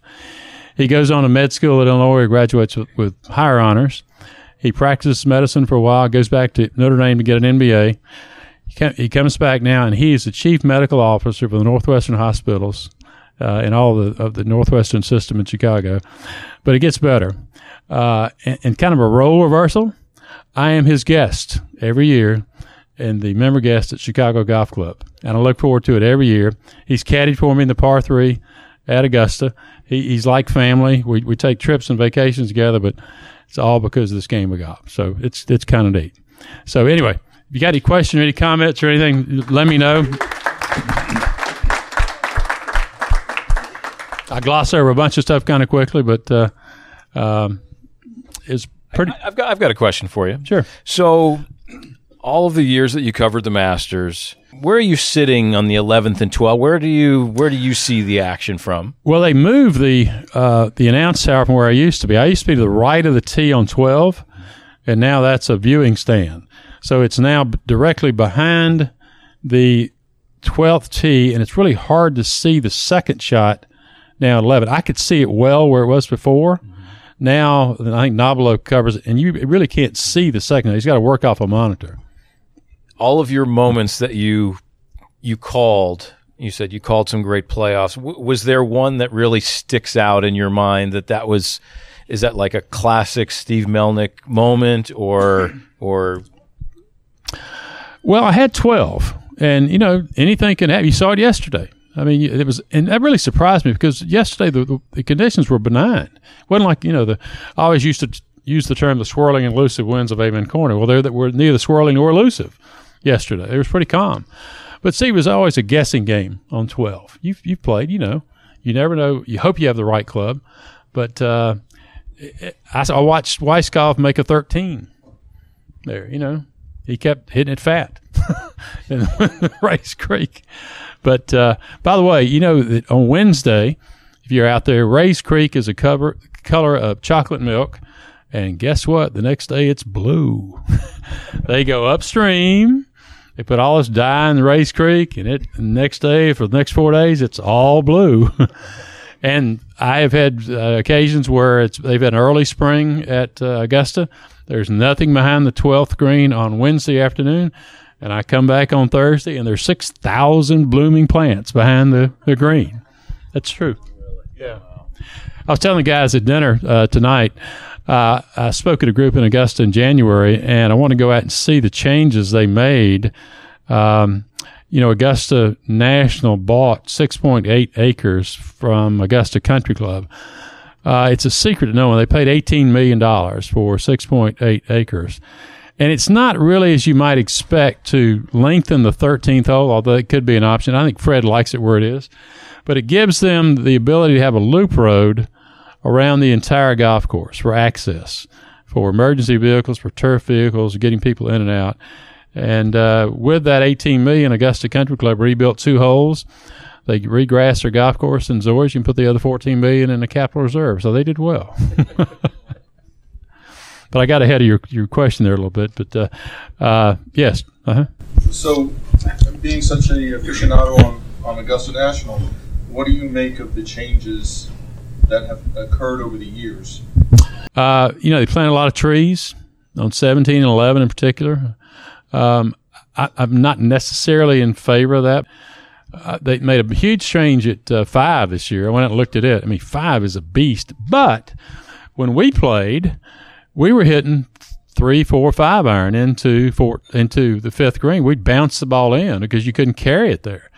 He goes on to med school at Illinois, graduates with, with higher honors. He practices medicine for a while, goes back to Notre Dame to get an MBA. He comes back now, and he is the chief medical officer for the Northwestern Hospitals uh, in all the, of the Northwestern system in Chicago. But it gets better. Uh, and, and, kind of a role reversal. I am his guest every year and the member guest at Chicago Golf Club. And I look forward to it every year. He's caddied for me in the par three at Augusta. He, he's like family. We, we take trips and vacations together, but it's all because of this game of golf. So it's, it's kind of neat. So anyway, if you got any questions or any comments or anything, let me know. I gloss over a bunch of stuff kind of quickly, but uh, um, it's pretty. I, have got I've got a question for you. Sure. So, all of the years that you covered the Masters, where are you sitting on the 11th and 12th? Where do you where do you see the action from? Well, they moved the uh, the announce tower from where I used to be. I used to be to the right of the tee on 12, and now that's a viewing stand. So it's now directly behind the 12th tee, and it's really hard to see the second shot now at 11. I could see it well where it was before. Mm-hmm. Now, I think Nobilo covers it, and you really can't see the second. He's got to work off a monitor. All of your moments that you you called, you said you called some great playoffs. W- was there one that really sticks out in your mind that that was? Is that like a classic Steve Melnyk moment, or or Well, I had 12, and you know anything can happen. You saw it yesterday. I mean, it was, and that really surprised me because yesterday the, the, conditions were benign. It wasn't like you know the I always used to use the term the swirling and elusive winds of Amen Corner. Well, they were neither swirling nor elusive yesterday. It was pretty calm. But see, it was always a guessing game on 12. You've, you've played, you know. You never know. You hope you have the right club. But uh, I, I watched Weiskopf make a 13 there, you know. He kept hitting it fat in Rae's Creek. But uh, by the way, you know that on Wednesday, if you're out there, Rae's Creek is a cover, color of chocolate milk. And guess what? The next day it's blue. they go upstream. They put all this dye in the Rae's Creek, and it next day for the next four days it's all blue. and I have had uh, occasions where it's they've had an early spring at uh, Augusta. There's nothing behind the 12th green on Wednesday afternoon, and I come back on Thursday and there's 6,000 blooming plants behind the, the green. That's true. Yeah. I was telling the guys at dinner uh, tonight. Uh, I spoke at a group in Augusta in January, and I want to go out and see the changes they made. Um, you know, Augusta National bought 6.8 acres from Augusta Country Club. Uh, it's a secret to no one. They paid $18 million for 6.8 acres. And it's not really as you might expect to lengthen the 13th hole, although it could be an option. I think Fred likes it where it is. But it gives them the ability to have a loop road around the entire golf course for access, for emergency vehicles, for turf vehicles, getting people in and out. And uh, with that 18 million, Augusta Country Club rebuilt two holes. They regrassed their golf course in Zoysia and put the other 14 million in the capital reserve. So they did well. but I got ahead of your, your question there a little bit. But uh, uh, yes, uh-huh. So, being such an aficionado on, on Augusta National, what do you make of the changes that have occurred over the years? Uh, you know, they planted a lot of trees on 17 and 11 in particular. Um, I, am not necessarily in favor of that. Uh, they made a huge change at uh, five this year. I went out and looked at it. I mean, five is a beast. But when we played, we were hitting three, four, five iron into four, into the fifth green. We'd bounce the ball in because you couldn't carry it there.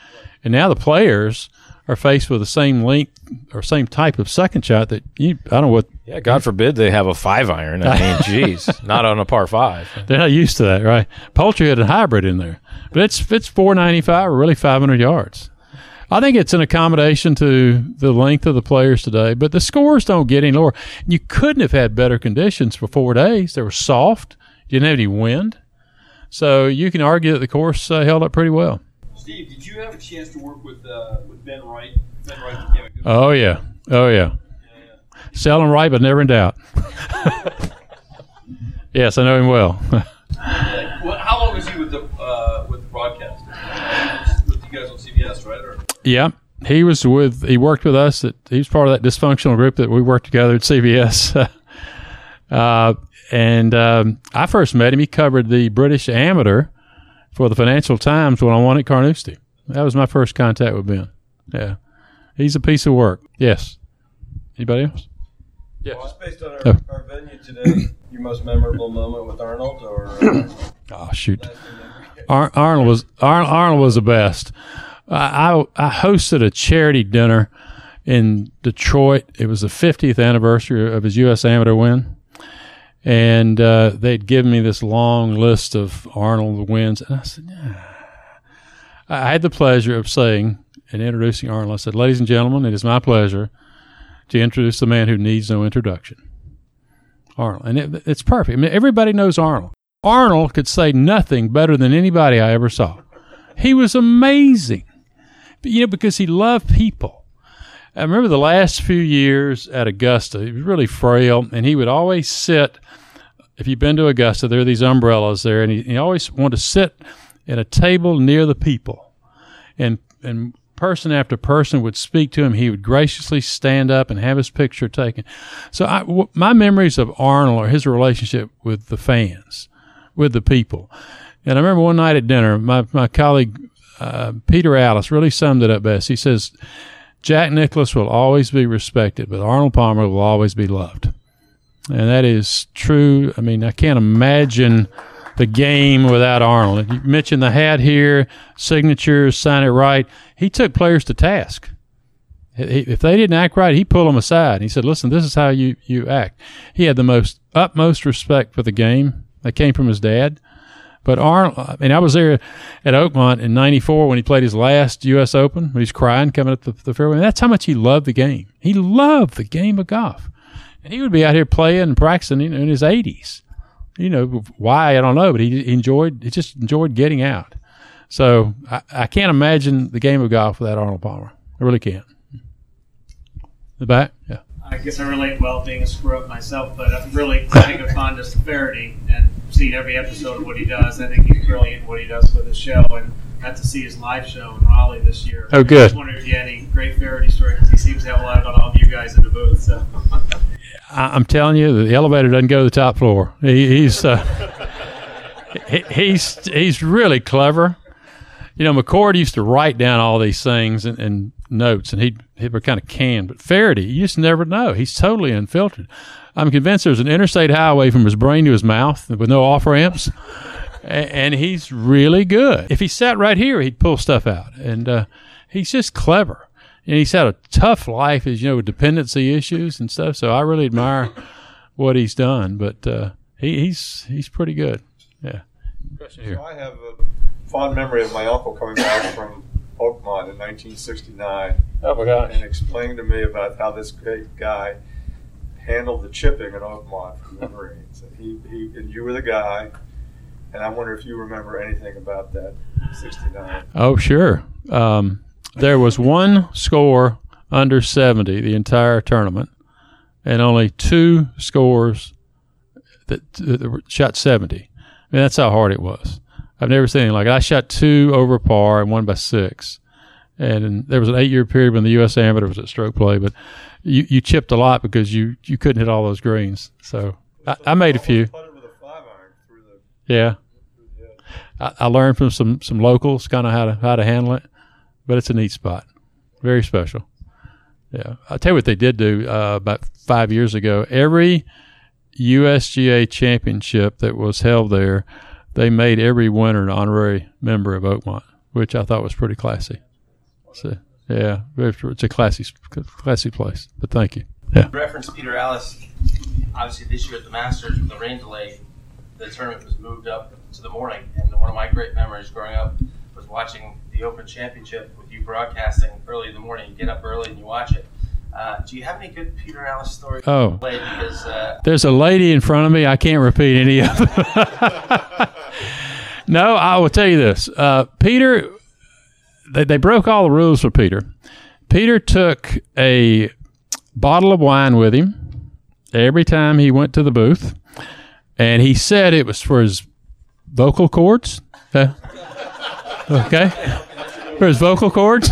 And now the players are faced with the same length or same type of second shot that you, I don't know what. Yeah, God forbid they have a five iron. I mean, geez, not on a par five. They're not used to that, right? Poulter had a hybrid in there, but it's it's four ninety five or really five hundred yards. I think it's an accommodation to the length of the players today, but the scores don't get any lower. You couldn't have had better conditions for four days. They were soft. You didn't have any wind, so you can argue that the course uh, held up pretty well. Steve, did you have a chance to work with uh, with Ben Wright? Ben Wright a good. Oh yeah, oh yeah. Selling right, but never in doubt. yes, I know him well. Well, how long was he with the uh, with the broadcast? With you guys on CBS, right? Or yeah, he was with. He worked with us. At, he was part of that dysfunctional group that we worked together at CBS. uh, and um, I first met him. He covered the British Amateur for the Financial Times when I won at Carnoustie. That was my first contact with Ben. Yeah, he's a piece of work. Yes. Anybody else? Yes. Well, based on our, oh. our, venue today, your most memorable moment with Arnold, or uh, oh shoot, Ar- Arnold was Ar- Arnold was the best. I, I hosted a charity dinner in Detroit. It was the 50th anniversary of his U.S. Amateur win, and uh, they'd given me this long list of Arnold wins, and I said, nah. I had the pleasure of saying and introducing Arnold. I said, "Ladies and gentlemen, it is my pleasure." to introduce the man who needs no introduction. Arnold. And it, it's perfect. I mean, everybody knows Arnold. Arnold could say nothing better than anybody I ever saw. He was amazing. You know, because he loved people. I remember the last few years at Augusta, he was really frail, and he would always sit. If you've been to Augusta, there are these umbrellas there, and he, he always wanted to sit at a table near the people. and and person after person would speak to him, he would graciously stand up and have his picture taken. So I, w- my memories of Arnold are his relationship with the fans, with the people. And I remember one night at dinner, my my colleague uh, Peter Alliss really summed it up best. He says, "Jack Nicklaus will always be respected, but Arnold Palmer will always be loved." And that is true. I mean, I can't imagine the game without Arnold. You mentioned the hat here, signatures, sign it right. He took players to task. If they didn't act right, he pulled them aside. He said, "Listen, this is how you you act." He had the most utmost respect for the game. That came from his dad. But Arnold, I mean, I was there at Oakmont in '94 when he played his last U.S. Open. When he's crying coming up the, the fairway. And that's how much he loved the game. He loved the game of golf, and he would be out here playing and practicing in his 80s. You know why I don't know, but he enjoyed. He just enjoyed getting out. So I, I can't imagine the game of golf without Arnold Palmer. I really can't. The back, yeah. I guess I relate well being a screw up myself, but I'm really taking a fondness to Feherty and seen every episode of what he does. I think he's brilliant what he does with his show, and got to see his live show in Raleigh this year. Oh, good. I was wondering if you had any great Feherty story because he seems to have a lot about all of you guys in the booth. So. I, am telling you, the elevator doesn't go to the top floor. He, he's uh, he, he's he's really clever. You know, McCord used to write down all these things and, and notes, and he'd he'd be kind of canned. But Feherty, you just never know. He's totally unfiltered. I'm convinced there's an interstate highway from his brain to his mouth with no off ramps, and he's really good. If he sat right here, he'd pull stuff out, and uh, he's just clever. And he's had a tough life, as you know, with dependency issues and stuff. So I really admire what he's done. But uh, he, he's he's pretty good. Yeah. So I have a fond memory of my uncle coming back from Oakmont in 1969. Oh my gosh! And explaining to me about how this great guy handled the chipping at Oakmont from the Marines. And he, he and you were the guy. And I wonder if you remember anything about that 69. Oh sure. Um, there was one score under 70 the entire tournament, and only two scores that, that shot 70. I mean, that's how hard it was. I've never seen anything like it. I shot two over par and one by six. And there was an eight year period when the U.S. Amateur was at stroke play, but you, you chipped a lot because you, you couldn't hit all those greens. So I, I made a few. Yeah. I, learned from some, some locals kind of how to how to handle it, but it's a neat spot, very special. Yeah, I'll tell you what they did do uh, about five years ago. Every USGA championship that was held there, they made every winner an honorary member of Oakmont, which I thought was pretty classy. So, yeah, it's a classy, classy place. But thank you. Yeah. Reference Peter Alliss. Obviously, this year at the Masters, with the rain delay, the tournament was moved up to the morning. And one of my great memories growing up was watching the Open Championship with you broadcasting early in the morning. You get up early and you watch it. Uh, do you have any good Peter Alliss stories? Oh, because, uh, there's a lady in front of me. I can't repeat any of them. no, I will tell you this. Uh, Peter, they, they broke all the rules for Peter. Peter took a bottle of wine with him every time he went to the booth, and he said it was for his vocal cords. Uh, okay, for his vocal cords.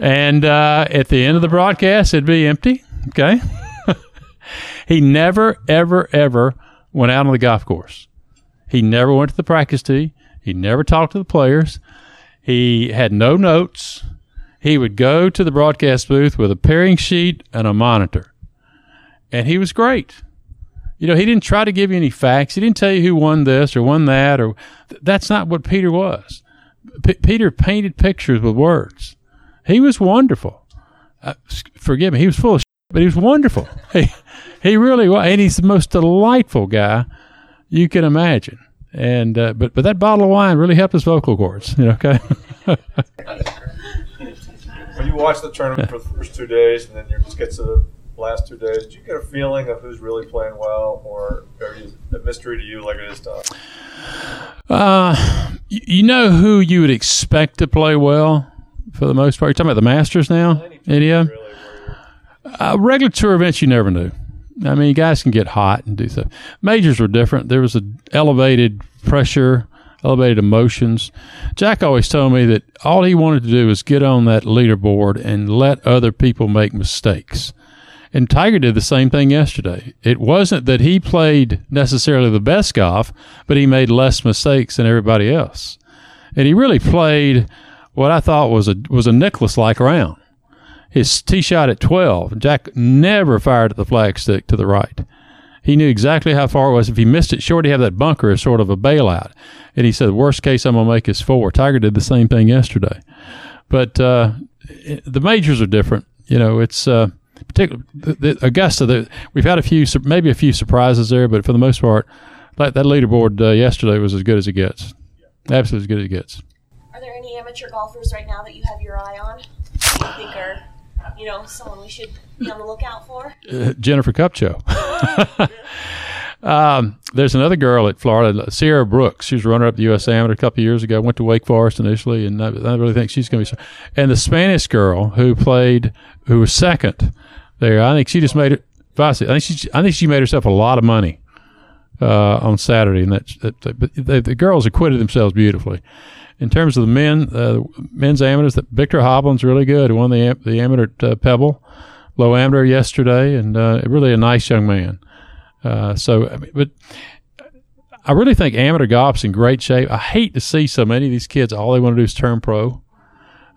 and uh, at the end of the broadcast, it'd be empty. Okay. he never, ever, ever went out on the golf course. He never went to the practice tee. He never talked to the players. He had no notes. He would go to the broadcast booth with a pairing sheet and a monitor. And he was great. You know, he didn't try to give you any facts. He didn't tell you who won this or won that or th- that's not what Peter was. P- Peter painted pictures with words. He was wonderful. Uh, forgive me, he was full of shit, but he was wonderful. he, he really was, and he's the most delightful guy you can imagine. And uh, but but that bottle of wine really helped his vocal cords. You know, okay. when you watch the tournament for the first two days, and then you just get to the last two days, do you get a feeling of who's really playing well, or is it a mystery to you like it is to us? Uh, you know who you would expect to play well for the most part. You're talking about the Masters now, any of them? Uh, regular tour events, you never knew. I mean, guys can get hot and do stuff. Majors were different. There was an elevated pressure elevated emotions. Jack always told me that all he wanted to do was get on that leaderboard and let other people make mistakes. And Tiger did the same thing yesterday. It wasn't that he played necessarily the best golf, but he made less mistakes than everybody else. And he really played what I thought was a was a Nicklaus like round. His tee shot at 12. Jack never fired at the flagstick to the right. He knew exactly how far it was. If he missed it short, he had that bunker as sort of a bailout. And he said, worst case I'm going to make is four. Tiger did the same thing yesterday. But uh, the majors are different. You know, it's uh, particularly Augusta. The, we've had a few, maybe a few surprises there, but for the most part, that, that leaderboard uh, yesterday was as good as it gets. Absolutely as good as it gets. Are there any amateur golfers right now that you have your eye on? You think are you know, someone we should be on the lookout for? Uh, Jennifer Kupcho. um, there's another girl at Florida, Sierra Brooks. She was runner up the U.S. Amateur a couple years ago. Went to Wake Forest initially, and I, I really think she's going to be. And the Spanish girl who played, who was second there, I think she just made it. I think she, I think she made herself a lot of money uh, on Saturday, and that, that, but the, the girls acquitted themselves beautifully in terms of the men, uh, men's amateurs, that Viktor Hovland's really good. He won the the amateur at uh, Pebble, low amateur yesterday, and uh, really a nice young man. Uh, so, but I really think amateur golf's in great shape. I hate to see so many of these kids. All they want to do is turn pro.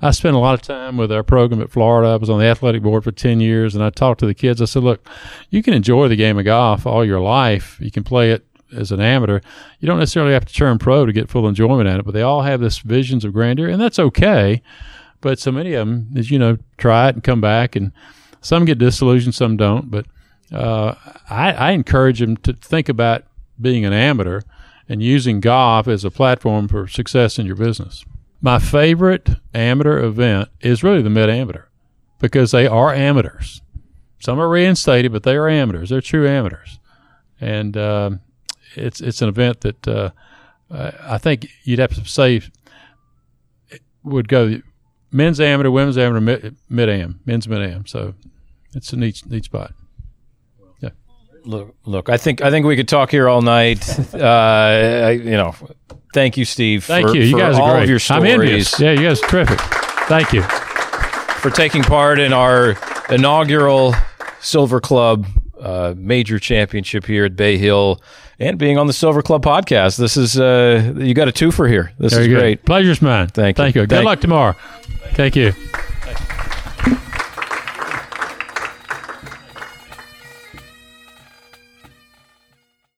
I spent a lot of time with our program at Florida. I was on the athletic board for 10 years, and I talked to the kids. I said, look, you can enjoy the game of golf all your life. You can play it as an amateur, you don't necessarily have to turn pro to get full enjoyment at it, but they all have this visions of grandeur, and that's okay. But so many of them, is you know, try it and come back, and some get disillusioned, some don't. But uh, I, I encourage them to think about being an amateur and using golf as a platform for success in your business. My favorite amateur event is really the mid amateur because they are amateurs. Some are reinstated, but they are amateurs. They're true amateurs. And uh, it's it's an event that uh, I think you'd have to say would go men's amateur, women's amateur, mid am, men's mid am. So it's a neat neat spot. Yeah. Look, look. I think I think we could talk here all night. Uh, I, you know, thank you, Steve. Thank for, you. You guys all are great. Of your stories. I'm envious. Yeah, you guys are terrific. Thank you for taking part in our inaugural Silver Club uh, major championship here at Bay Hill and being on the Silver Club podcast. This is uh, you got a two for here. This Very is good. great. Pleasure's mine. Thank you. Thank you. Good Thank luck tomorrow. Thank you.